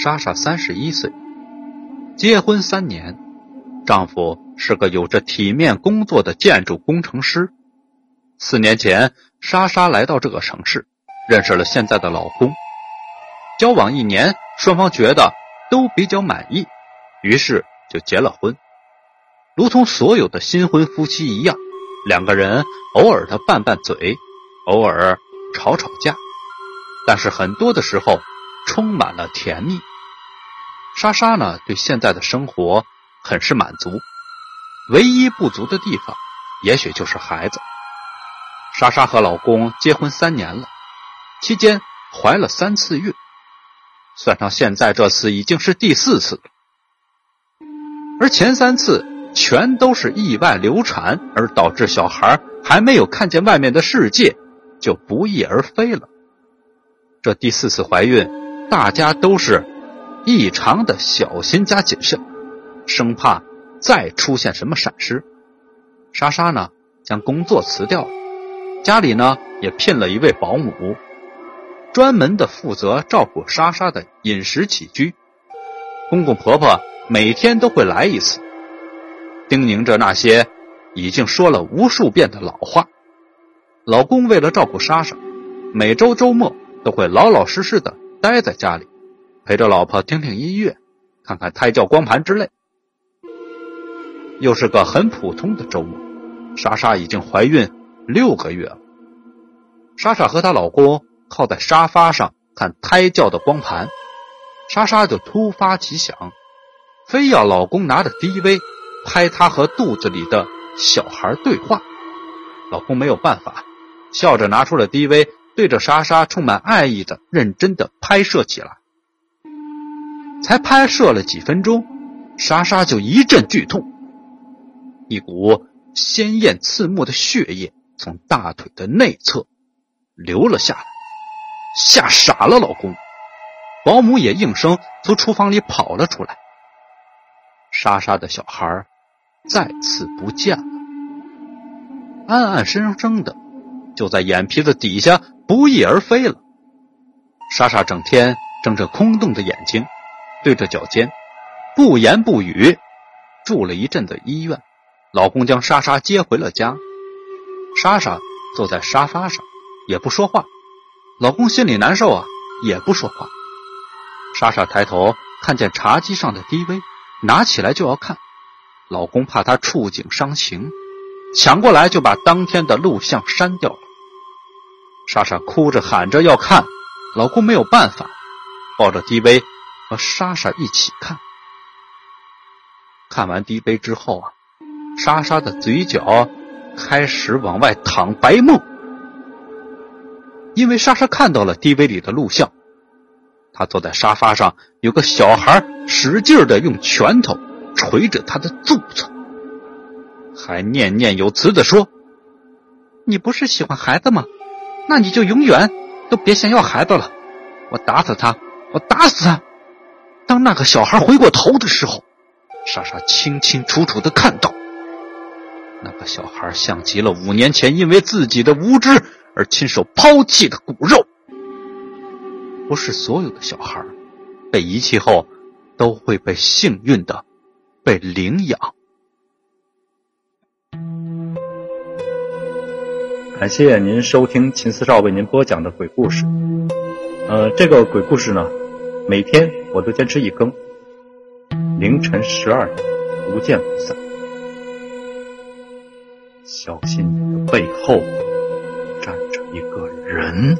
莎莎三十一岁，结婚三年，丈夫是个有着体面工作的建筑工程师。四年前，莎莎来到这个城市，认识了现在的老公。交往一年，双方觉得都比较满意，于是就结了婚。如同所有的新婚夫妻一样，两个人偶尔的拌拌嘴，偶尔吵吵架，但是很多的时候充满了甜蜜。莎莎呢，对现在的生活很是满足，唯一不足的地方，也许就是孩子。莎莎和老公结婚三年了，期间怀了三次孕。算上现在这次已经是第四次，而前三次全都是意外流产，而导致小孩还没有看见外面的世界就不翼而飞了。这第四次怀孕，大家都是异常的小心加谨慎，生怕再出现什么闪失。莎莎呢，将工作辞掉了，家里呢也聘了一位保姆。专门的负责照顾莎莎的饮食起居，公公婆婆每天都会来一次，叮咛着那些已经说了无数遍的老话。老公为了照顾莎莎，每周周末都会老老实实的待在家里，陪着老婆听听音乐，看看胎教光盘之类。又是个很普通的周末，莎莎已经怀孕六个月了。莎莎和她老公。靠在沙发上看胎教的光盘，莎莎就突发奇想，非要老公拿着 DV 拍她和肚子里的小孩对话。老公没有办法，笑着拿出了 DV，对着莎莎充满爱意的认真的拍摄起来。才拍摄了几分钟，莎莎就一阵剧痛，一股鲜艳刺目的血液从大腿的内侧流了下来。吓傻了老公，保姆也应声从厨房里跑了出来。莎莎的小孩再次不见了，安安生生的就在眼皮子底下不翼而飞了。莎莎整天睁着空洞的眼睛，对着脚尖，不言不语。住了一阵子医院，老公将莎莎接回了家。莎莎坐在沙发上，也不说话。老公心里难受啊，也不说话。莎莎抬头看见茶几上的 DV，拿起来就要看。老公怕她触景伤情，抢过来就把当天的录像删掉了。莎莎哭着喊着要看，老公没有办法，抱着 DV 和莎莎一起看。看完 DV 之后啊，莎莎的嘴角开始往外淌白沫。因为莎莎看到了 DV 里的录像，她坐在沙发上，有个小孩使劲的用拳头捶着她的肚子，还念念有词的说：“你不是喜欢孩子吗？那你就永远都别想要孩子了。我打死他，我打死他！”当那个小孩回过头的时候，莎莎清清楚楚的看到，那个小孩像极了五年前因为自己的无知。而亲手抛弃的骨肉，不是所有的小孩被遗弃后都会被幸运的被领养。感谢您收听秦四少为您播讲的鬼故事。呃，这个鬼故事呢，每天我都坚持一更，凌晨十二点不见不散。小心你的背后。站着一个人。